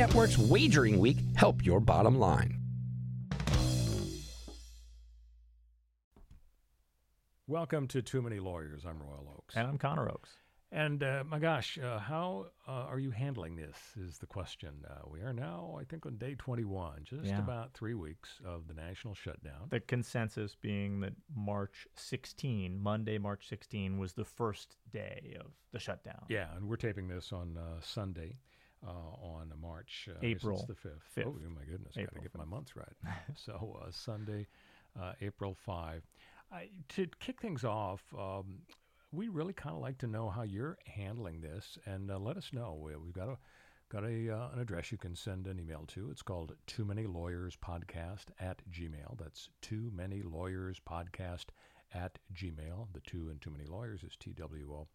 Network's Wagering Week help your bottom line. Welcome to Too Many Lawyers. I'm Royal Oakes. And I'm Connor Oakes. And uh, my gosh, uh, how uh, are you handling this? Is the question. Uh, we are now, I think, on day 21, just Yeah. about three weeks of the national shutdown. The consensus being that March 16, Monday, March 16, was the first day of the shutdown. yeah, and we're taping this on uh, Sunday, uh, on March uh, I guess it's April the fifth. fifth. Oh my goodness, I got to get my months right. so uh, Sunday, uh, April five. I, to kick things off, um, we really kind of like to know how you're handling this, and uh, let us know. We, we've got a got a uh, an address you can send an email to. It's called Too Many Lawyers Podcast at Gmail. That's Too Many Lawyers Podcast at Gmail. The two and Too Many Lawyers is T W O.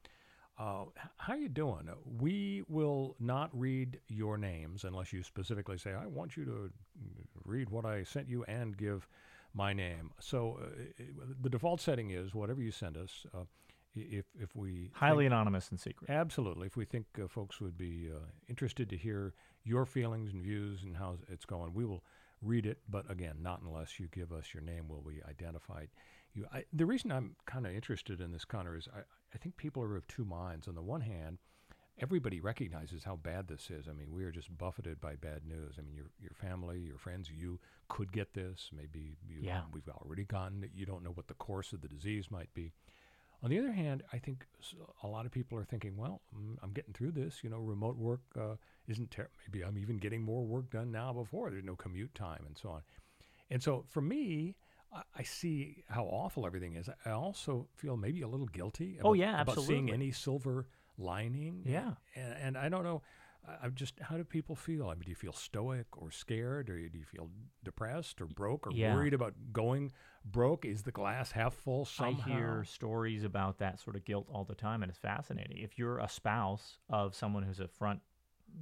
Uh, how you doing? We will not read your names unless you specifically say, "I want you to mm, read what I sent you and give my name." So uh, the default setting is whatever you send us. Uh, if if we Highly think- anonymous and secret. Absolutely. If we think uh, folks would be uh, interested to hear your feelings and views and how it's going, we will read it. But again, not unless you give us your name, will we identify it. You. I, the reason I'm kind of interested in this, Connor, is I, I think people are of two minds. On the one hand, everybody recognizes how bad this is. I mean, we are just buffeted by bad news. I mean, your your family, your friends, you could get this. Maybe you, Yeah. we've already gotten it. You don't know what the course of the disease might be. On the other hand, I think a lot of people are thinking, well, mm, I'm getting through this. You know, remote work uh, isn't ter- maybe I'm even getting more work done now before there's no commute time and so on. And so for me, I, see how awful everything is. I also feel maybe a little guilty. Oh, about- yeah, about seeing any silver lining. Yeah. and, and I don't know. I'm just how do people feel? I mean, do you feel stoic or scared, or do you feel depressed or broke or Yeah. worried about going broke? Is the glass half full somehow? I hear stories about that sort of guilt all the time, and it's fascinating. If you're a spouse of someone who's a front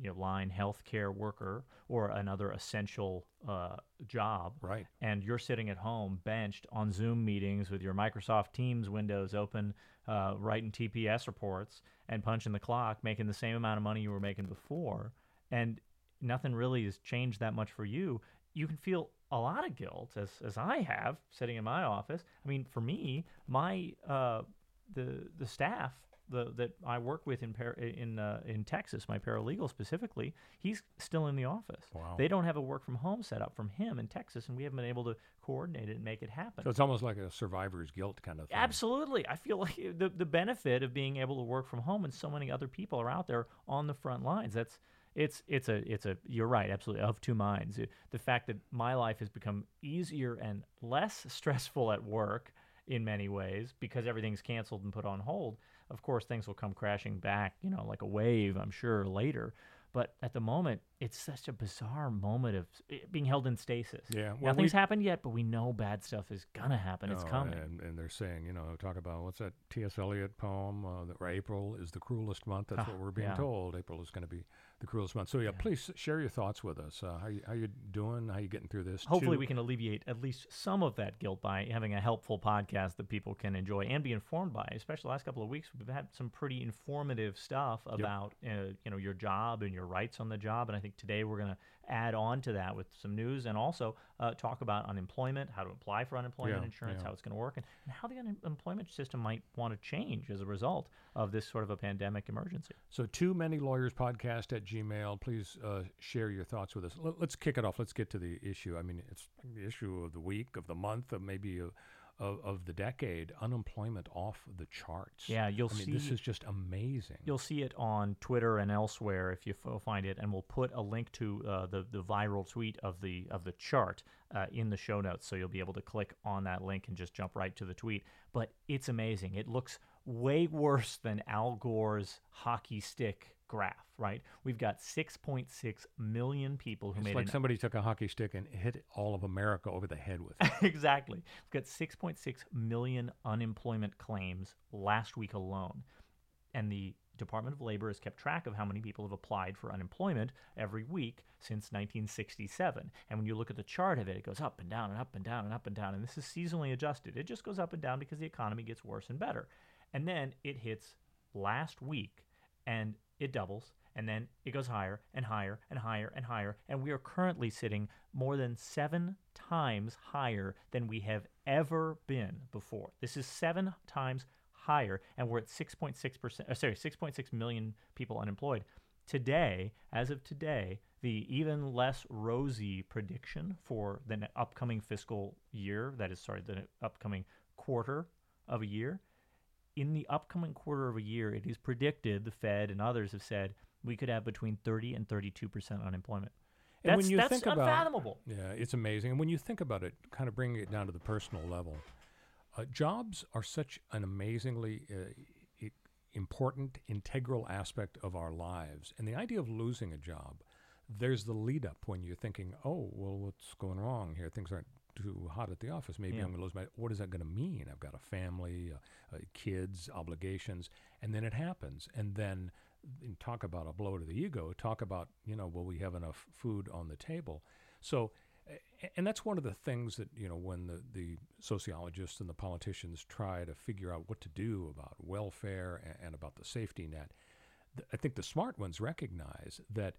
you know, line healthcare worker or another essential uh, job, Right. and you're sitting at home benched on Zoom meetings with your Microsoft Teams windows open, uh, writing TPS reports and punching the clock, making the same amount of money you were making before, and nothing really has changed that much for you, you can feel a lot of guilt, as as I have sitting in my office. I mean, for me, my uh, the the staff the, that I work with in par- in uh, in Texas, my paralegal specifically, he's still in the office. Wow. They don't have a work from home set up from him in Texas, and we haven't been able to coordinate it and make it happen. So it's almost like a survivor's guilt kind of thing. Absolutely. I feel like the, the benefit of being able to work from home and so many other people are out there on the front lines. That's it's it's a it's a you're right, absolutely of two minds. The fact that my life has become easier and less stressful at work in many ways because everything's canceled and put on hold. Of course, things will come crashing back, you know, like a wave, I'm sure later. But at the moment, it's such a bizarre moment of being held in stasis. Yeah, well, Nothing's we- happened yet, but we know bad stuff is gonna happen. It's coming. And, and they're saying, you know, talk about what's that T.S. Eliot poem? Uh, that April is the cruelest month. That's Ah, what we're being yeah. told. April is going to be the cruelest month. So yeah, please share your thoughts with us. Uh, how you how you doing? How you getting through this? Hopefully, Two- we can alleviate at least some of that guilt by having a helpful podcast that people can enjoy and be informed by. Especially the last couple of weeks, we've had some pretty informative stuff about uh, you know your job and your rights on the job. And I think today we're going to add on to that with some news and also uh, talk about unemployment, how to apply for unemployment Yeah, insurance, yeah. how it's going to work, and, and how the unemployment system might want to change as a result of this sort of a pandemic emergency. So, too many lawyers podcast at Gmail. Please uh, share your thoughts with us. Let, us kick it off. Let's get to the issue. I mean, it's the issue of the week, of the month, of maybe of, of the decade. Unemployment off the charts. Yeah, you'll I mean, this is just amazing. You'll see it on Twitter and elsewhere if you find it, and we'll put a link to uh, the the viral tweet of the of the chart uh, in the show notes, so you'll be able to click on that link and just jump right to the tweet. But it's amazing. It looks way worse than Al Gore's hockey stick graph. Right? We've got 6.6 million people who made It's made like somebody took a hockey stick and hit all of America over the head with it. exactly. We've got 6.6 million unemployment claims last week alone. And the Department of Labor has kept track of how many people have applied for unemployment every week since 1967. And when you look at the chart of it, it goes up and down and up and down and up and down. And this is seasonally adjusted. It just goes up and down because the economy gets worse and better. And then it hits last week and it doubles. And then it goes higher and higher and higher and higher. And we are currently sitting more than seven times higher than we have ever been before. This is seven times higher, and we're at 6.6%, uh, sorry, 6.6 million people unemployed. Today, as of today, the even less rosy prediction for the upcoming fiscal year, that is, sorry, the upcoming quarter of a year, in the upcoming quarter of a year, it is predicted, the Fed and others have said, we could have between 30 and 32% unemployment. And That's, when you that's think about- unfathomable. Yeah, it's amazing. And when you think about it, kind of bringing it down to the personal level, uh, jobs are such an amazingly uh, important, integral aspect of our lives. And the idea of losing a job, there's the lead up when you're thinking, oh, well, what's going wrong here? Things aren't too hot at the office. Maybe Yeah. I'm going to lose my. What is that going to mean? I've got a family, uh, uh, kids, obligations, and then it happens. And then and talk about a blow to the ego. Talk about you know, will we have enough food on the table? So, and that's one of the things that you know when the the sociologists and the politicians try to figure out what to do about welfare and, and about the safety net. I think the smart ones recognize that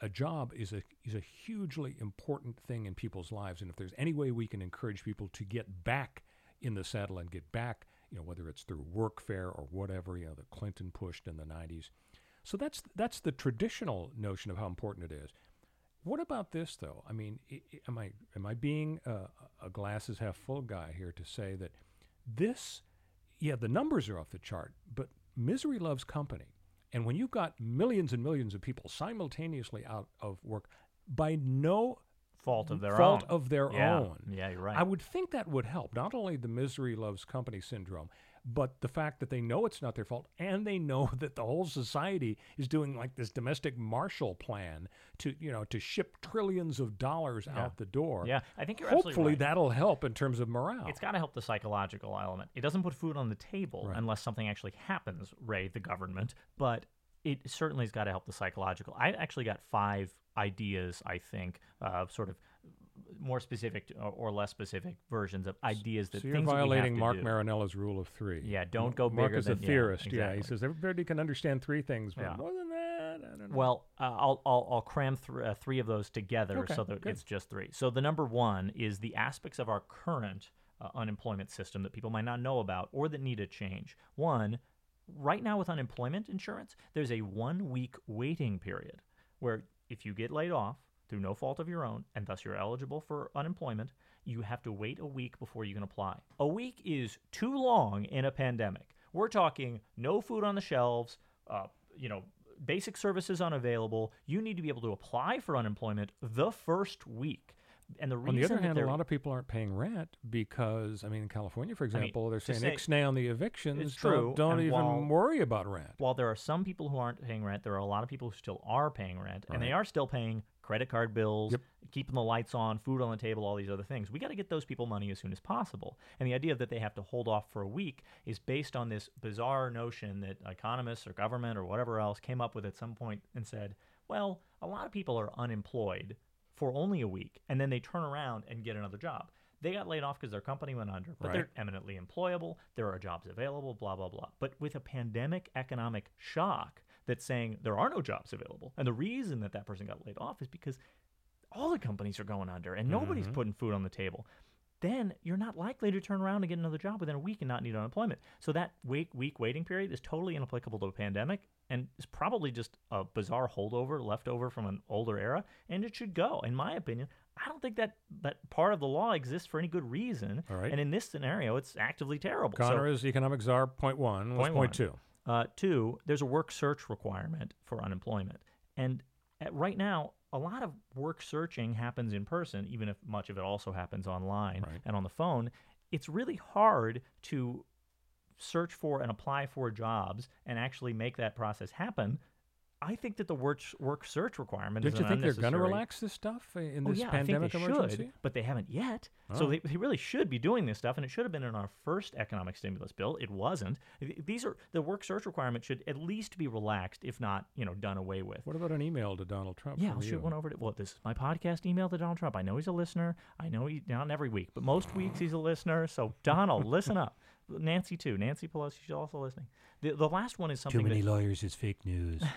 a- job is a is a hugely important thing in people's lives, and if there's any way we can encourage people to get back in the saddle and get back, you know, whether it's through workfare or whatever, you know, that Clinton pushed in the '90s. So that's that's the traditional notion of how important it is. What about this, though? I mean, i- i- am I am I being a, a glasses half full guy here to say that this, yeah, the numbers are off the chart, but misery loves company, and when you've got millions and millions of people simultaneously out of work by no Fault of their fault own. of their Yeah. own, Yeah, you're right. I would think that would help. Not only the misery loves company syndrome, but the fact that they know it's not their fault and they know that the whole society is doing like this domestic Marshall plan to, you know, to ship trillions of dollars out the door. Yeah, I think you're Hopefully right. that'll help in terms of morale. It's got to help the psychological element. It doesn't put food on the table unless something actually happens, Ray, the government, but it certainly has got to help the psychological. I actually got five ideas, I think, uh, sort of more specific to- or, or less specific versions of ideas that so you're things that we have violating Mark. Marinella's rule of three. Yeah, don't go Mark bigger is than- a yeah, theorist. Yeah, he says everybody can understand three things, but Yeah. more than that, I don't know. Well, uh, I'll, I'll I'll cram th- uh, three of those together Okay, so that good. it's just three. So the number one is the aspects of our current uh, unemployment system that people might not know about or that need a change. One, right now with unemployment insurance, there's a one week waiting period where if you get laid off through no fault of your own and thus you're eligible for unemployment, you have to wait a week before you can apply. A week is too long in a pandemic. We're talking no food on the shelves, uh, you know, basic services unavailable. You need to be able to apply for unemployment the first week. And the reason On the other hand, a lot of people aren't paying rent because, I mean, in California, for mean, example, they're saying say- ixnay on the evictions. True, Don't, even while- worry about rent. while there are some people who aren't paying rent, there are a lot of people who still are paying rent, and they are still paying credit card bills, Yep. keeping the lights on, food on the table, all these other things. We got to get those people money as soon as possible. And the idea that they have to hold off for a week is based on this bizarre notion that economists or government or whatever else came up with at some point and said, Well, a lot of people are unemployed for only a week and then they turn around and get another job. They got laid off because their company went under, but Right. they're eminently employable. There are jobs available, blah, blah, blah. But with a pandemic economic shock that's saying there are no jobs available, and the reason that that person got laid off is because all the companies are going under and nobody's Mhm. putting food on the table, then you're not likely to turn around and get another job within a week and not need unemployment. So that week week waiting period is totally inapplicable to a pandemic and is probably just a bizarre holdover left over from an older era, and it should go. In my opinion, I don't think that that part of the law exists for any good reason. All right. And in this scenario, it's actively terrible. So- Connor is economic czar. Point one. What's Point point two? Uh, two, there's a work search requirement for unemployment. And at, right now, a lot of work searching happens in person, even if much of it also happens online Right. and on the phone. It's really hard to search for and apply for jobs and actually make that process happen. I think that the work, work search requirement Don't you think they're going to relax this stuff in Oh, this yeah, pandemic I think they emergency? should, but they haven't yet. Oh. So they, they really should be doing this stuff, and it should have been in our first economic stimulus bill. It wasn't. These are the work search requirement should at least be relaxed, if not, you know, done away with. What about an email to Donald Trump? Yeah, I'll you? shoot one over to. Well, this is my podcast email to Donald Trump. I know he's a listener. I know he not every week, but most weeks he's a listener. So Donald, listen up. Nancy too. Nancy Pelosi, she's also listening. The the last one is something Too many that lawyers is fake news.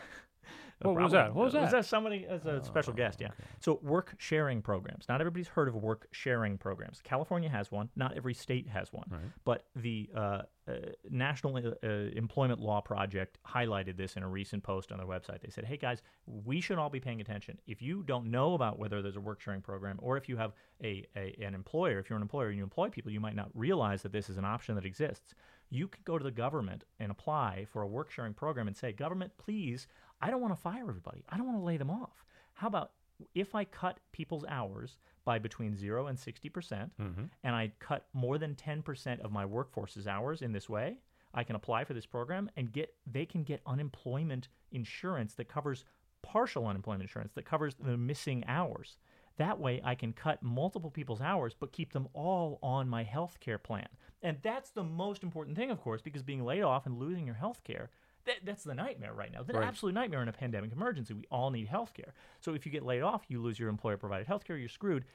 Uh, What was that? What was Was that? that somebody as a special guest? Yeah. So work sharing programs. Not everybody's heard of work sharing programs. California has one. Not every state has one. Right. But the uh, uh, National uh, uh, Employment Law Project highlighted this in a recent post on their website. They said, "Hey guys, we should all be paying attention. If you don't know about whether there's a work sharing program, or if you have a, a an employer, if you're an employer and you employ people, you might not realize that this is an option that exists. You could go to the government and apply for a work sharing program and say, government, please." I don't want to fire everybody. I don't want to lay them off. How about if I cut people's hours by between 0 and 60%, percent mm-hmm. and I cut more than 10% of my workforce's hours in this way, I can apply for this program and get they can get unemployment insurance that covers partial unemployment insurance that covers the missing hours. That way I can cut multiple people's hours but keep them all on my health care plan. And that's the most important thing of course because being laid off and losing your health care that, that's the nightmare right now. The Right. absolute nightmare in a pandemic emergency. We all need health care. So if you get laid off, you lose your employer provided health care, you're screwed.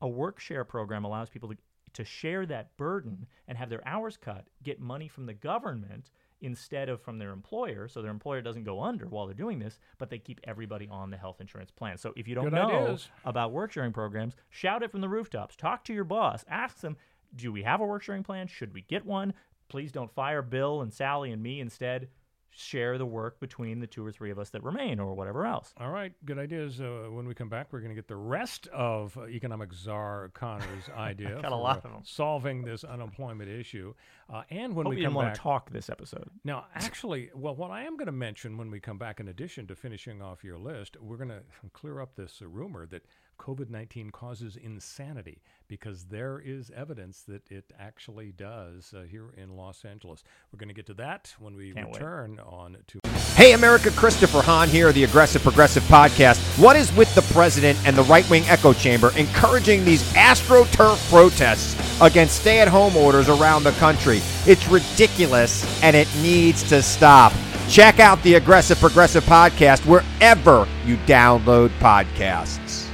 A work share program allows people to, to share that burden and have their hours cut, get money from the government instead of from their employer. So their employer doesn't go under while they're doing this, but they keep everybody on the health insurance plan. So if you don't Good know ideas. about work sharing programs, shout it from the rooftops. Talk to your boss. Ask them, do we have a work sharing plan? Should we get one? Please don't fire Bill and Sally and me. Instead, share the work between the two or three of us that remain or whatever else. All right, good ideas. Uh, when we come back, we're going to get the rest of uh, economic czar Connor's idea Got a lot uh, of 'em. solving this unemployment issue. Uh, and when Hope we come didn't want back, to talk this episode. Now, actually, well, what I am going to mention when we come back, in addition to finishing off your list, we're going to clear up this uh, rumor that COVID 19 causes insanity because there is evidence that it actually does uh, here in Los Angeles. We're going to get to that when we Can't wait. return on to. Hey, America, Christopher Hahn here, the Aggressive Progressive Podcast. What is with the president and the right wing echo chamber encouraging these AstroTurf protests against stay at home orders around the country? It's ridiculous and it needs to stop. Check out the Aggressive Progressive Podcast wherever you download podcasts.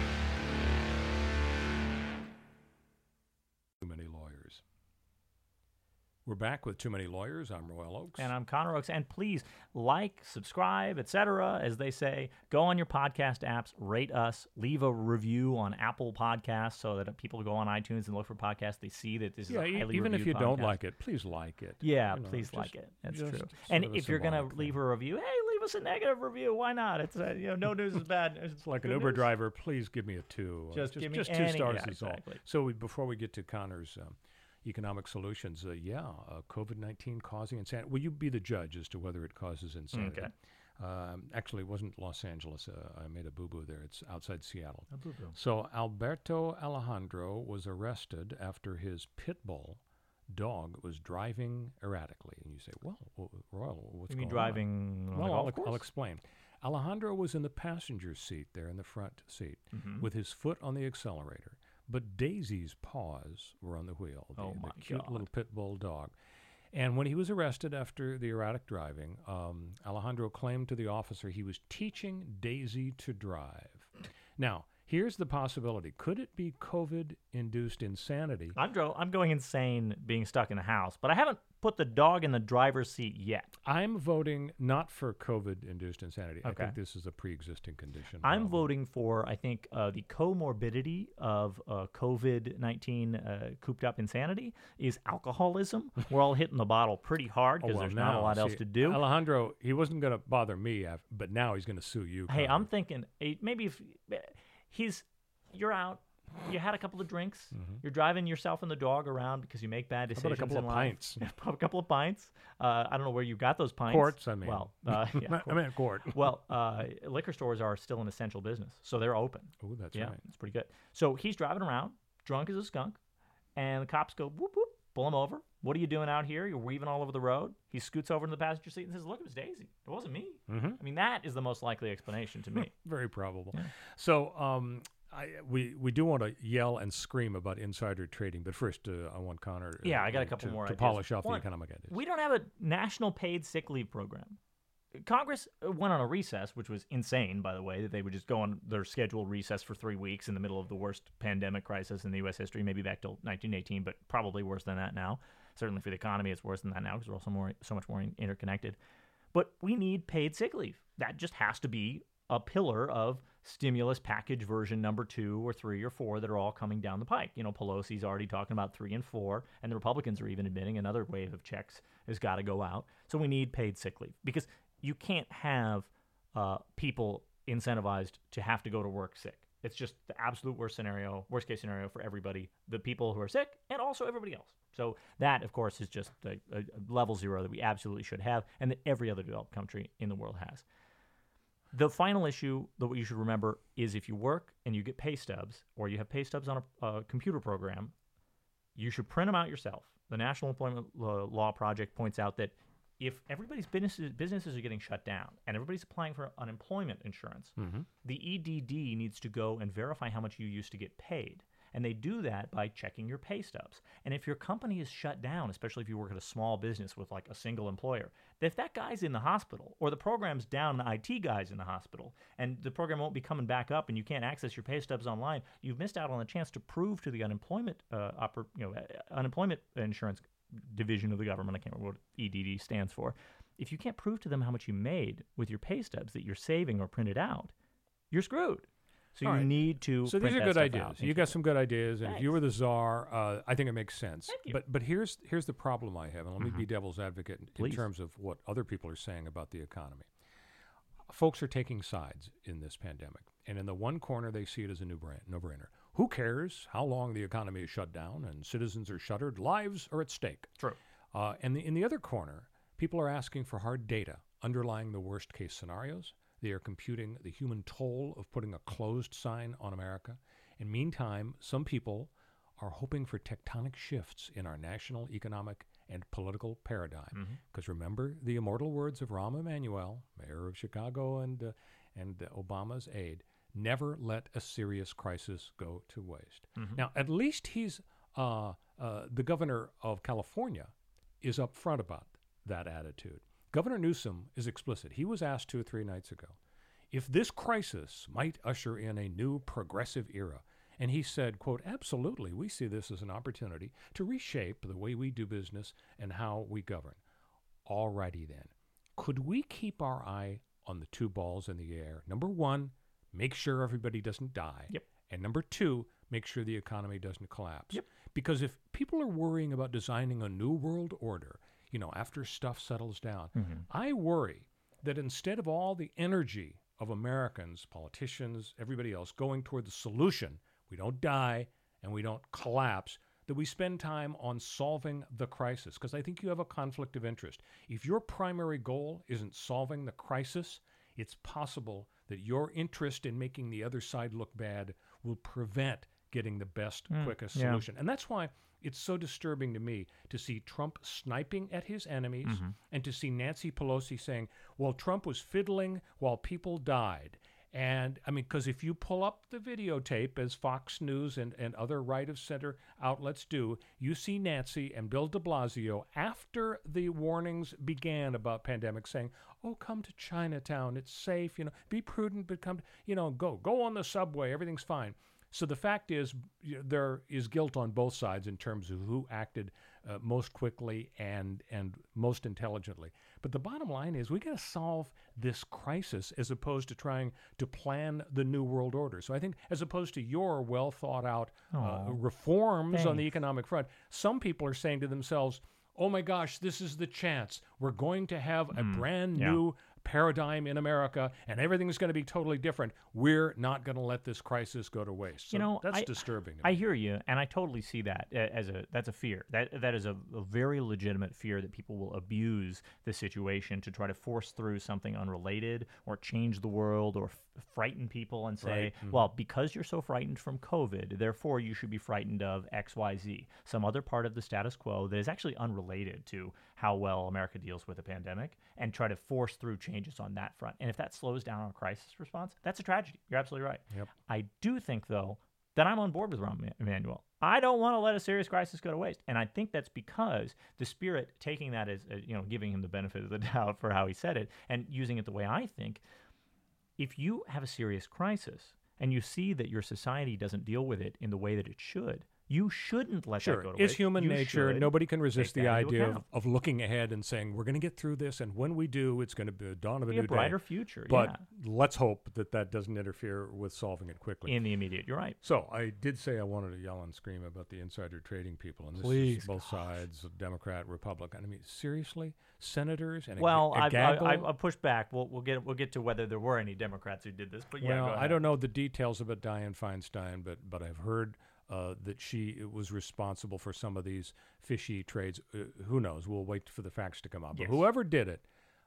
We're back with Too Many Lawyers. I'm Royal Oakes. And I'm Connor Oakes. And please like, subscribe, etc. As they say, go on your podcast apps, rate us, leave a review on Apple Podcasts so that people go on iTunes and look for podcasts. They see that this yeah, is a highly even if you reviewed don't like it, please like it. Yeah, You know, please just- like it. That's true. And if you're gonna thing. leave a review, hey, leave us a negative review. Why not? It's uh, you know, no news is bad. news. It's like an Uber news. driver. Please give me a two. Uh, Just give me just two any- stars yeah, is all. So we, before we get to Connor's um, economic solutions, uh, yeah, uh, COVID nineteen causing insanity. Will you be the judge as to whether it causes insanity? Okay. Um, actually, it wasn't Los Angeles. Uh, I made a boo boo there. It's outside Seattle. A boo-boo. So Alberto Alejandro was arrested after his pit bull dog was driving erratically. And you say, well, Royal, what's You mean going on? driving on the Well, I'll, I'll explain. Alejandro was in the passenger seat there in the front seat Mhm. with his foot on the accelerator, but Daisy's paws were on the wheel. The, Oh the my cute God. little pit bull dog. And when he was arrested after the erratic driving, um, Alejandro claimed to the officer he was teaching Daisy to drive. Now, here's the possibility: could it be COVID-induced insanity? I'm dro- I'm going insane being stuck in the house, but I haven't put the dog in the driver's seat yet. I'm voting not for COVID-induced insanity. I think this is a pre-existing condition. I'm problem. voting for I think uh, the comorbidity of uh, COVID nineteen uh, cooped up insanity is alcoholism. We're all hitting the bottle pretty hard Oh, because well, there's not a now, lot else to do. Alejandro, he wasn't going to bother me, af- but now he's going to sue you. hey, Connor. I'm thinking eh, maybe if eh, he's you're out. You had a couple of drinks. You're driving yourself and the dog around because you make bad Mm-hmm. How decisions about a couple of life. pints? a couple of pints. Uh, I don't know where you got those pints. Quarts, I mean. Well, uh, yeah, I meant court. well, uh, liquor stores are still an essential business, so they're open. Oh, that's yeah, right. it's pretty good. So he's driving around, drunk as a skunk, and the cops go whoop whoop, pull him over. What are you doing out here? You're weaving all over the road. He scoots over to the passenger seat and says, "Look, it was Daisy. It wasn't me." Mm-hmm. I mean, that is the most likely explanation to me. Very probable. So, um, I, we we do want to yell and scream about insider trading, but first, uh, I want Connor. uh, Yeah, I got a to- couple more to ideas. polish off One, the economic ideas. we don't have a national paid sick leave program. Congress uh, went on a recess, which was insane, by the way, that they would just go on their scheduled recess for three weeks in the middle of the worst pandemic crisis in the U.S. history, maybe back till 1918, but probably worse than that now. Certainly for the economy, it's worse than that now because we're also more, so much more interconnected. But we need paid sick leave. That just has to be a pillar of stimulus package version number two or three or four that are all coming down the pike. You know, Pelosi's already talking about three and four, and the Republicans are even admitting another wave of checks has got to go out. So we need paid sick leave because you can't have uh, people incentivized to have to go to work sick. It's just the absolute worst scenario, worst case scenario for everybody, the people who are sick and also everybody else. So that, of course, is just a, a level zero that we absolutely should have, and that every other developed country in the world has. The final issue that what you should remember is if you work and you get pay stubs, or you have pay stubs on a, a computer program, you should print them out yourself. The National Employment Law Law Project points out that if everybody's businesses businesses are getting shut down and everybody's applying for unemployment insurance, mm-hmm. the EDD needs to go and verify how much you used to get paid. And they do that by checking your pay stubs. And if your company is shut down, especially if you work at a small business with like a single employer, if that guy's in the hospital or the program's down, the IT guy's in the hospital, and the program won't be coming back up and you can't access your pay stubs online, you've missed out on a chance to prove to the unemployment uh, oper- you know, uh, unemployment insurance division of the government, I can't remember what EDD stands for. If you can't prove to them how much you made with your pay stubs that you're saving or printed out, you're screwed. So All you right. need to. So these are that good ideas. out. You got some good ideas, and if you were the czar, uh, I think it makes sense. Thank you. But but here's here's the problem I have, and let me be devil's advocate in, in terms of what other people are saying about the economy. Folks are taking sides in this pandemic, and in the one corner they see it as a new brand, no brainer. Who cares how long the economy is shut down and citizens are shuttered? Lives are at stake. True. Uh, and the, in the other corner, people are asking for hard data underlying the worst case scenarios. They are computing the human toll of putting a closed sign on America. And meantime, some people are hoping for tectonic shifts in our national economic and political paradigm. Because remember the immortal words of Rahm Emanuel, mayor of Chicago and, uh, and uh, Obama's aide never let a serious crisis go to waste. Now, at least he's uh, uh, the governor of California is upfront about that attitude. Governor Newsom is explicit. He was asked two or three nights ago if this crisis might usher in a new progressive era. And he said, quote, absolutely, we see this as an opportunity to reshape the way we do business and how we govern. All righty then. Could we keep our eye on the two balls in the air? Number one, make sure everybody doesn't die. Yep. And number two, make sure the economy doesn't collapse. Yep. Because if people are worrying about designing a new world order, you know, after stuff settles down, mm-hmm. I worry that instead of all the energy of Americans, politicians, everybody else going toward the solution, we don't die and we don't collapse, that we spend time on solving the crisis. Because I think you have a conflict of interest. If your primary goal isn't solving the crisis, it's possible that your interest in making the other side look bad will prevent getting the best, mm, quickest yeah. solution. And that's why it's so disturbing to me to see Trump sniping at his enemies mm-hmm. and to see Nancy Pelosi saying, well, Trump was fiddling while people died. And I mean, because if you pull up the videotape, as Fox News and, and other right of center outlets do, you see Nancy and Bill de Blasio after the warnings began about pandemic saying, oh, come to Chinatown. It's safe. You know, be prudent, but come, you know, go, go on the subway. Everything's fine. So the fact is, you know, there is guilt on both sides in terms of who acted uh, most quickly and and most intelligently. But the bottom line is, we got to solve this crisis as opposed to trying to plan the new world order. So I think, as opposed to your well thought out uh, reforms on the economic front, some people are saying to themselves. Oh my gosh, this is the chance. We're going to have a brand Mm, yeah. new paradigm in America and everything's going to be totally different. We're not going to let this crisis go to waste. So you know, that's I, disturbing. I hear you, and I totally see that as a that's a fear. That that is a, a very legitimate fear that people will abuse the situation to try to force through something unrelated or change the world or f- frighten people and say, Right, mhm. well, because you're so frightened from COVID, therefore you should be frightened of X, Y, Z, some other part of the status quo that is actually unrelated to how well America deals with a pandemic, and try to force through changes on that front. And if that slows down our crisis response, that's a tragedy. You're absolutely right. Yep. I do think, though, that I'm on board with Rahm Ema- Emanuel. I don't want to let a serious crisis go to waste, and I think that's because the spirit taking that as uh, you know, giving him the benefit of the doubt for how he said it, and using it the way I think. If you have a serious crisis and you see that your society doesn't deal with it in the way that it should, you shouldn't let Sure, that go to it's human You nature. Nobody can resist the idea of, of looking ahead and saying we're going to get through this, and when we do, it's going to be the dawn of a be new brighter day. future. But yeah, let's hope that that doesn't interfere with solving it quickly. in the immediate, you're right. so I did say I wanted to yell and scream about the insider trading people, and this Please, is both sides, Democrat, Republican. I mean, seriously, senators and Well, a I've, I, gaggle. I've, I've pushed back. We'll, we'll get we'll get to whether there were any Democrats who did this. But yeah, well, I don't know the details about Dianne Feinstein, but but I've heard uh, that she was responsible for some of these fishy trades. Uh, who knows? We'll wait for the facts to come out. But Yes. whoever did it,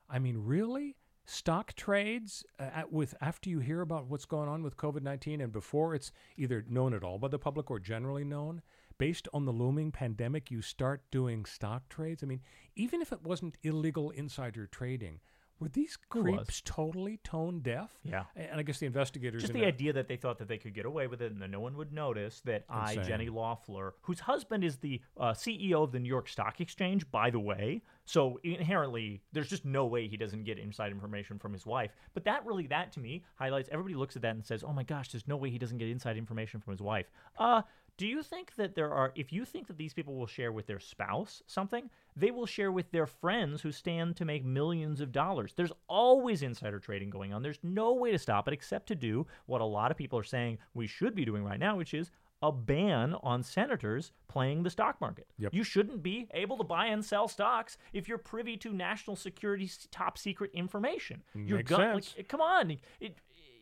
I mean, really, stock trades uh, at, with after you hear about what's going on with COVID nineteen and before it's either known at all by the public or generally known. Based on the looming pandemic, you start doing stock trades. I mean, even if it wasn't illegal insider trading, were these creeps totally tone deaf? Yeah. And I guess the investigators Just the idea that they thought that they could get away with it and that no one would notice that I, Jenny Loeffler, whose husband is the uh, CEO of the New York Stock Exchange, by the way, so inherently there's just no way he doesn't get inside information from his wife. But that really, that to me highlights. Everybody looks at that and says, "Oh my gosh, there's no way he doesn't get inside information from his wife." Uh, do you think that there are? If you think that these people will share with their spouse something, they will share with their friends who stand to make millions of dollars. There's always insider trading going on. There's no way to stop it except to do what a lot of people are saying we should be doing right now, which is a ban on senators playing the stock market. Yep. You shouldn't be able to buy and sell stocks if you're privy to national security top secret information. You're Makes like, sense. eh, come on. It,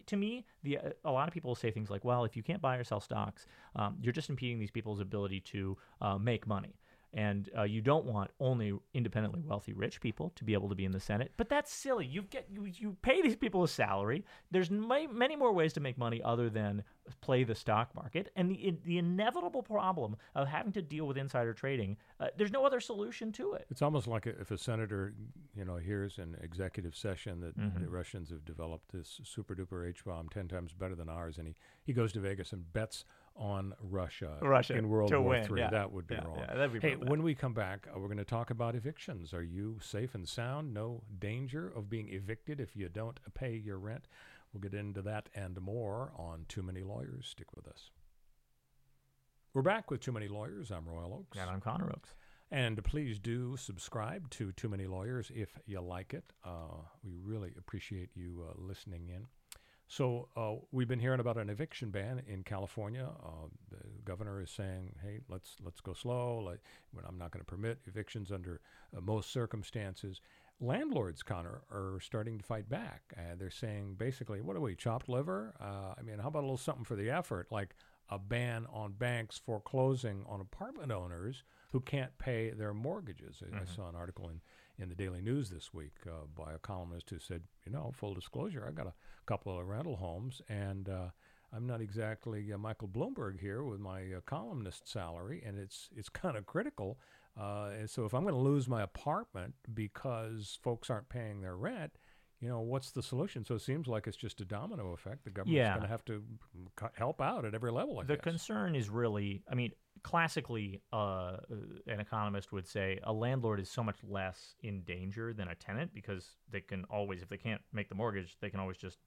to me, the uh, a lot of people say things like, "Well, if you can't buy or sell stocks, um, you're just impeding these people's ability to uh, make money." And uh, you don't want only independently wealthy rich people to be able to be in the Senate. But that's silly. You get you, you pay these people a salary. There's ma- many more ways to make money other than play the stock market. And the the inevitable problem of having to deal with insider trading, uh, there's no other solution to it. It's almost like if a senator, you know, hears an executive session that Mm-hmm. the Russians have developed this super duper H bomb ten times better than ours, and he, he goes to Vegas and bets on Russia, Russia in World War win, Three. yeah. That would be Yeah, wrong. yeah, that'd be hey, bad. when we come back, uh, we're going to talk about evictions. Are you safe and sound? No danger of being evicted if you don't pay your rent. We'll get into that and more on Too Many Lawyers. Stick with us. We're back with Too Many Lawyers. I'm Royal Oakes. And I'm Connor Oakes. And please do subscribe to Too Many Lawyers if you like it. Uh, we really appreciate you uh, listening in. So uh, we've been hearing about an eviction ban in California. Uh, the governor is saying, "Hey, let's let's go slow. I'm not going to permit evictions under uh, most circumstances." Landlords, Connor, are starting to fight back. Uh, they're saying basically, "What are we, chopped liver? Uh, I mean, how about a little something for the effort, like a ban on banks foreclosing on apartment owners who can't pay their mortgages?" I- I saw an article in in the Daily News this week uh, by a columnist who said, you know, full disclosure, I got a couple of rental homes, and uh, I'm not exactly uh, Michael Bloomberg here with my uh, columnist salary, and it's it's kind of critical. Uh, and so if I'm going to lose my apartment because folks aren't paying their rent, you know, what's the solution? So it seems like it's just a domino effect. The government's Yeah. going to have to help out at every level. I the guess. concern is really, I mean, classically, uh, an economist would say a landlord is so much less in danger than a tenant because they can always, if they can't make the mortgage, they can always just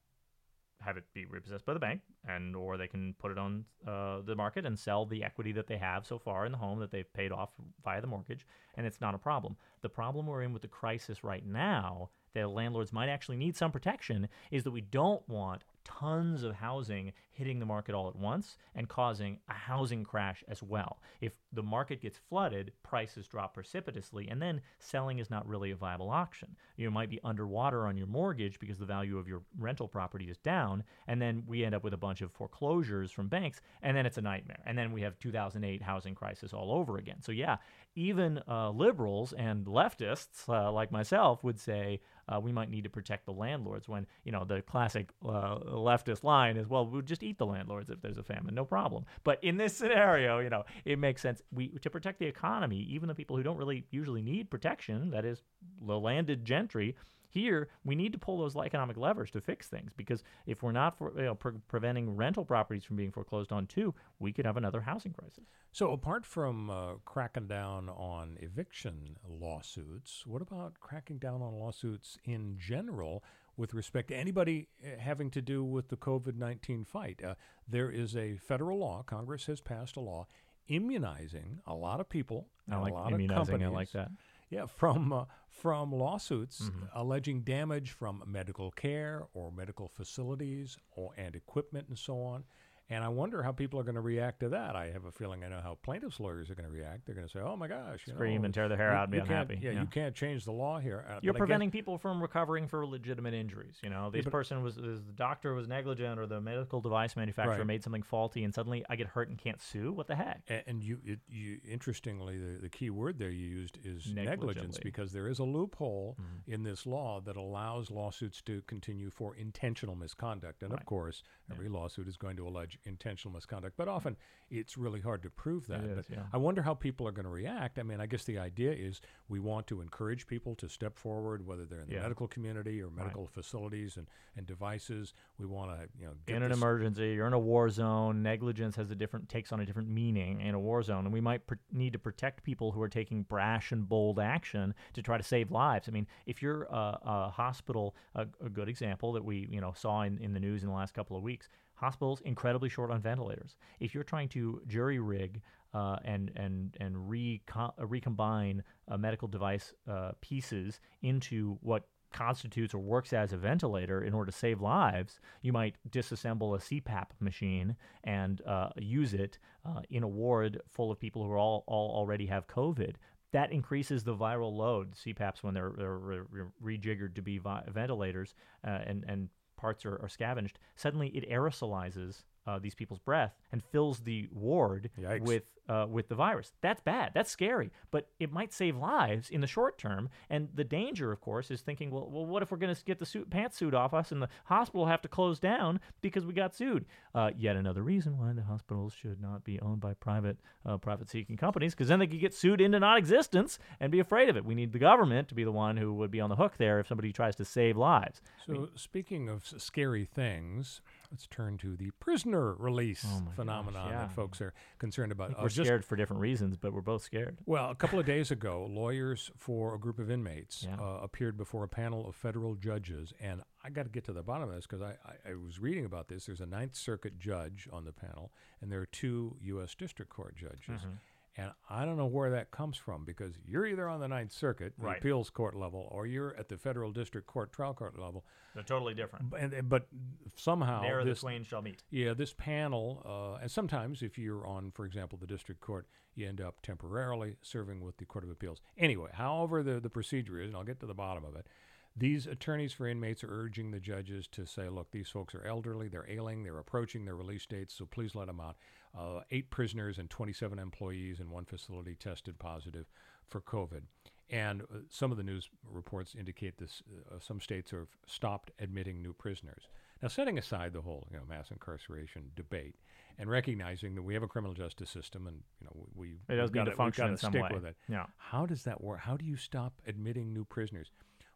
have it be repossessed by the bank, and or they can put it on uh, the market and sell the equity that they have so far in the home that they've paid off via the mortgage, and it's not a problem. The problem we're in with the crisis right now that landlords might actually need some protection is that we don't want tons of housing hitting the market all at once and causing a housing crash as well. If the market gets flooded, prices drop precipitously, and then selling is not really a viable option. You might be underwater on your mortgage because the value of your rental property is down, and then we end up with a bunch of foreclosures from banks, and then it's a nightmare. And then we have 2008 housing crisis all over again. So yeah, even uh, liberals and leftists uh, like myself would say uh, we might need to protect the landlords when you know the classic uh, leftist line is well we'll just eat the landlords if there's a famine no problem. But in this scenario you know it makes sense. We to protect the economy even the people who don't really usually need protection that is the landed gentry here we need to pull those economic levers to fix things because if we're not for, you know, pre- preventing rental properties from being foreclosed on too we could have another housing crisis So, apart from uh, cracking down on eviction lawsuits, what about cracking down on lawsuits in general with respect to anybody uh, having to do with the COVID 19 fight? Uh, there is a federal law, Congress has passed a law immunizing a lot of people, I like a lot immunizing. of companies. I like that. Yeah, from uh, from lawsuits Mm-hmm. alleging damage from medical care or medical facilities or and equipment and so on. And I wonder how people are going to react to that. I have a feeling I know how plaintiffs' lawyers are going to react. They're going to say, "Oh my gosh, you Scream know, and tear their hair you- out and be unhappy." Yeah, Yeah. you can't change the law here." Uh, You're I guess- preventing people from recovering for legitimate injuries. You know, this but- person was, the doctor was negligent, or the medical device manufacturer Right. made something faulty, and suddenly I get hurt and can't sue. What the heck? A- And you, it, you interestingly, the, the key word there you used is negligence because there is a loophole in this law that allows lawsuits to continue for intentional misconduct. And of course, every lawsuit is going to allege intentional misconduct, but often it's really hard to prove that. is, but yeah. I wonder how people are going to react. I mean, I guess the idea is we want to encourage people to step forward, whether they're in the Yeah. medical community or medical facilities and, and devices. We want to, you know, get in an emergency, you're in a war zone. Negligence has a different takes on a different meaning in a war zone, and we might pr- need to protect people who are taking brash and bold action to try to save lives. I mean, if you're a, a hospital, a, a good example that we you know saw in, in the news in the last couple of weeks. Hospitals incredibly short on ventilators. If you're trying to jury rig uh, and and and recon- uh, recombine uh, medical device uh, pieces into what constitutes or works as a ventilator in order to save lives, you might disassemble a CPAP machine and uh, use it uh, in a ward full of people who all, all already have COVID. That increases the viral load. CPAPs, when they're, they're re- re- rejiggered to be vi- ventilators uh, and, and parts are, are scavenged, suddenly it aerosolizes uh, these people's breath and fills the ward Yikes. with uh, with the virus. That's bad. That's scary. But it might save lives in the short term. And the danger, of course, is thinking, well, well, what if we're going to get the suit, pantsuit off us and the hospital will have to close down because we got sued? Uh, yet another reason why the hospitals should not be owned by private uh, profit seeking companies because then they could get sued into non-existence and be afraid of it. We need the government to be the one who would be on the hook there if somebody tries to save lives. So, speaking of scary things, let's turn to the prisoner release Oh my gosh, phenomenon yeah. that folks are concerned about. Uh, We're just- scared for different reasons, but we're both scared. well, a couple of days ago, lawyers for a group of inmates Yeah. uh, appeared before a panel of federal judges, and I got to get to the bottom of this because I, I, I was reading about this. There's a Ninth Circuit judge on the panel, and there are two U.S. District Court judges. Mm-hmm. And I don't know where that comes from because you're either on the Ninth Circuit, the Right. appeals court level, or you're at the federal district court, trial court level. They're totally different. B- And, and- but somehow There the this, twain shall meet. yeah, this panel, uh, and sometimes if you're on, for example, the district court, you end up temporarily serving with the Court of Appeals. Anyway, however the, the procedure is, and I'll get to the bottom of it, these attorneys for inmates are urging the judges to say, look, these folks are elderly, they're ailing, they're approaching their release dates, so please let them out. Uh, eight prisoners and 27 employees in one facility tested positive for COVID. And uh, some of the news reports indicate this. Uh, some states have stopped admitting new prisoners. Now, setting aside the whole you know mass incarceration debate and recognizing that we have a criminal justice system and you know we It does we've need got to function in some stick way. with it. Yeah. How does that work? How do you stop admitting new prisoners?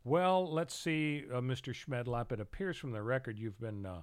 Well, let's see, uh, Mr. Schmedlap. It appears from the record you've been, uh,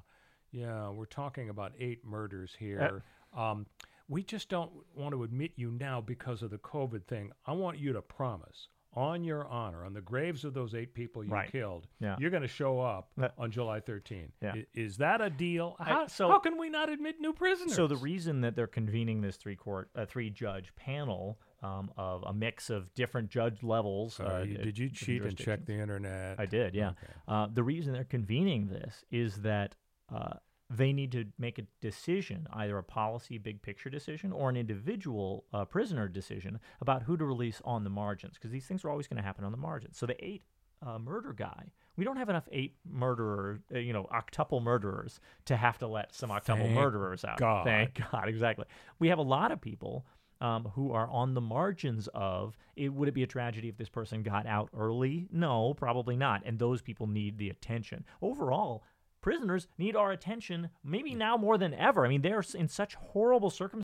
yeah, we're talking about eight murders here. Um, we just don't want to admit you now because of the COVID thing. I want you to promise on your honor, on the graves of those eight people you Right. killed, Yeah. you're going to show up That- on July 13. Yeah. I- is that a deal? I- How, so- how can we not admit new prisoners? So the reason that they're convening this three court, uh, three judge panel um, of a mix of different judge levels. Uh, uh, uh, did you cheat and check the internet? I did, yeah. Okay. Uh, the reason they're convening this is that uh, they need to make a decision, either a policy, big picture decision, or an individual uh, prisoner decision about who to release on the margins, because these things are always going to happen on the margins. So the eight uh, murder guy, we don't have enough eight murderer, uh, you know, octuple murderers to have to let some octuple Thank murderers out. God. Thank God, exactly. We have a lot of people um, who are on the margins of it. Would it be a tragedy if this person got out early? No, probably not. And those people need the attention. Overall, prisoners need our attention maybe now more than ever. I mean, they're in such horrible circumstances.